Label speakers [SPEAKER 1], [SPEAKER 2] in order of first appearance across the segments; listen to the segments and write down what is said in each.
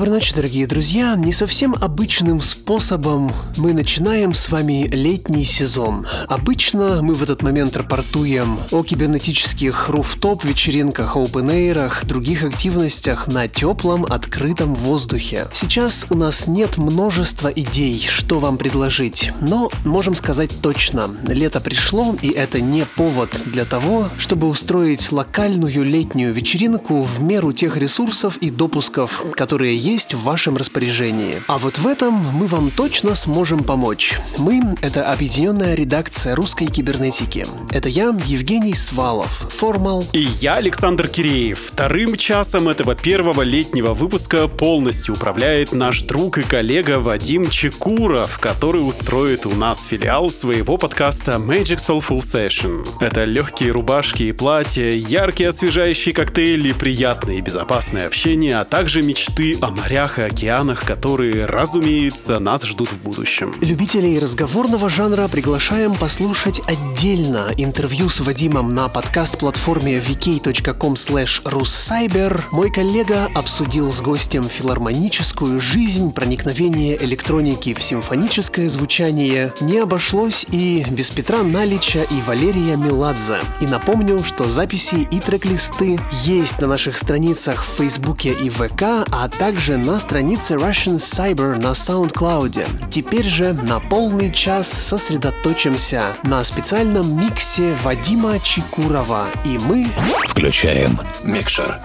[SPEAKER 1] Доброй ночи, дорогие друзья. Не совсем обычным способом мы начинаем с вами летний сезон. Обычно мы в этот момент рапортуем о кибернетических руфтоп-вечеринках, опен-эйрах, других активностях на теплом, открытом воздухе. Сейчас у нас нет множества идей, что вам предложить, но можем сказать точно, лето пришло, и это не повод для того, чтобы устроить локальную летнюю вечеринку в меру тех ресурсов и допусков, которые есть в вашем распоряжении. А вот в этом мы вам точно сможем помочь. Мы — это объединенная редакция русской кибернетики. Это я, Евгений Свалов, Формал.
[SPEAKER 2] И я, Александр Киреев. Вторым часом этого первого летнего выпуска полностью управляет наш друг и коллега Вадим Чекуров, который устроит у нас филиал своего подкаста Magic Soulful Session. Это легкие рубашки и платья, яркие освежающие коктейли, приятное и безопасное общение, а также мечты о морях и океанах, которые, разумеется, нас ждут в будущем.
[SPEAKER 1] Любителей разговорного жанра приглашаем послушать отдельно интервью с Вадимом на подкаст-платформе vk.com russcyber. Мой коллега обсудил с гостем филармоническую жизнь, проникновение электроники в симфоническое звучание. Не обошлось и без Петра Налича и Валерия Меладзе. И напомню, что записи и трек-листы есть на наших страницах в Фейсбуке и ВК, а также также на странице Russian Cyber на SoundCloud. Теперь же на полный час сосредоточимся на специальном миксе Вадима Чекурова. И мы
[SPEAKER 3] включаем микшер.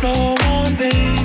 [SPEAKER 4] floor one day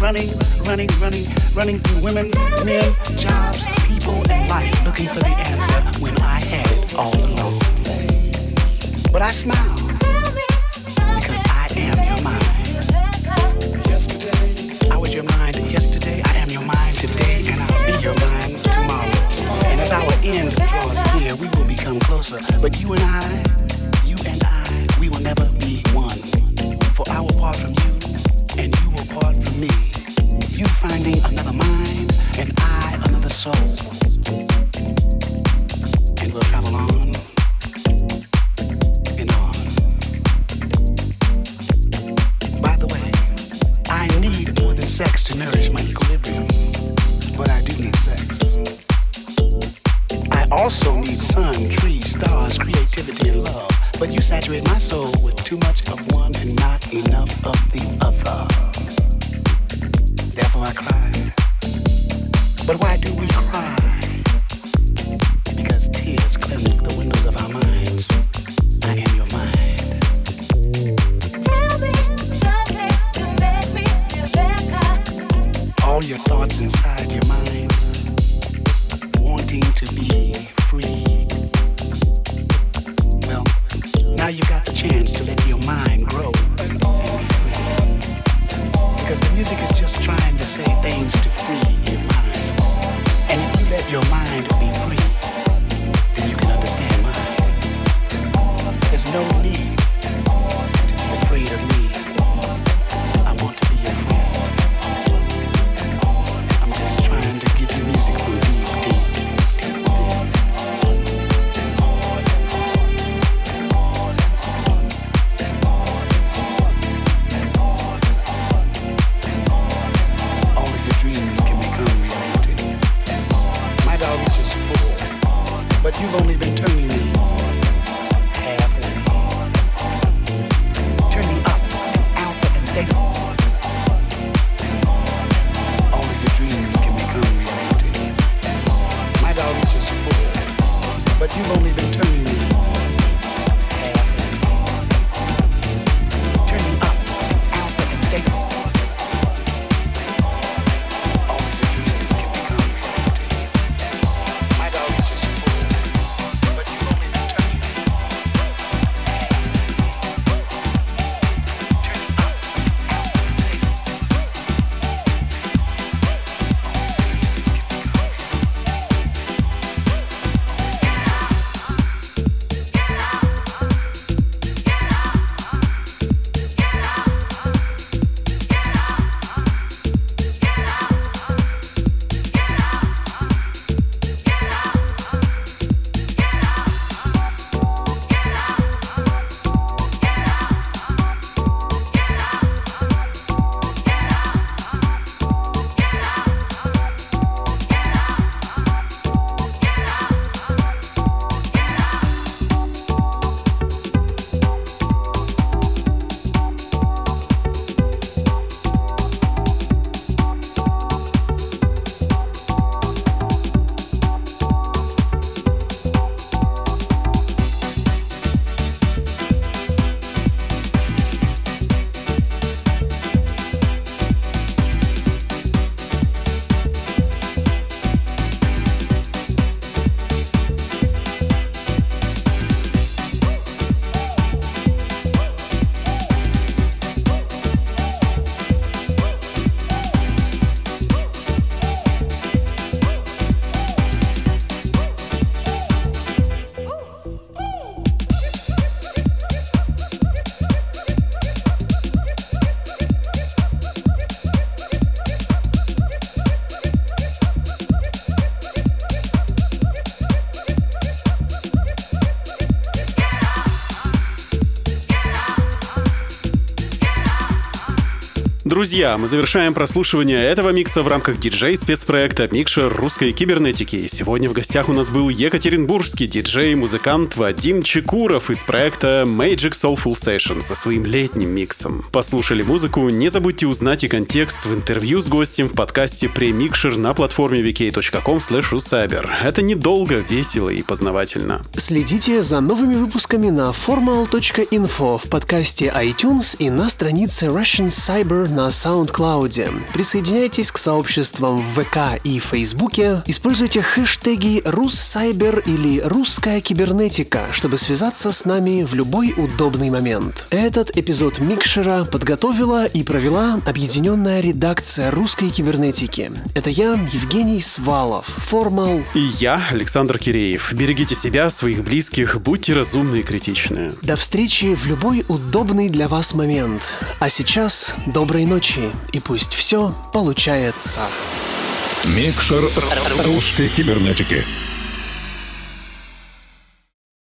[SPEAKER 4] running, running, running, running through women, men, jobs, people, and life, looking for the answer when I had it all alone. But I smile because I am your mind. I was your mind yesterday, I am your mind today, and I'll be your mind tomorrow. And as our end draws near, we will become closer. But you and I, you and I, we will never be one. For I will part from you Apart from me. You finding another mind, and I another soul.
[SPEAKER 2] Друзья, мы завершаем прослушивание этого микса в рамках диджей-спецпроекта «Микшер русской кибернетики». Сегодня в гостях у нас был екатеринбургский диджей-музыкант Вадим Чекуров из проекта Magic Soulful Session со своим летним миксом. Послушали музыку? Не забудьте узнать и контекст в интервью с гостем в подкасте «Премикшер» на платформе vk.com Это недолго, весело и познавательно.
[SPEAKER 1] Следите за новыми выпусками на formal.info в подкасте iTunes и на странице Russian Cyber на SoundCloud. Присоединяйтесь к сообществам в ВК и Фейсбуке. Используйте хэштеги «Руссайбер» или «Русская кибернетика», чтобы связаться с нами в любой удобный момент. Этот эпизод Микшера подготовила и провела объединенная редакция русской кибернетики. Это я, Евгений Свалов, Формал.
[SPEAKER 2] И я, Александр Киреев. Берегите себя, своих близких, будьте разумны и критичны.
[SPEAKER 1] До встречи в любой удобный для вас момент. А сейчас доброй ночи и пусть все получается.
[SPEAKER 3] Микшер русской кибернетики.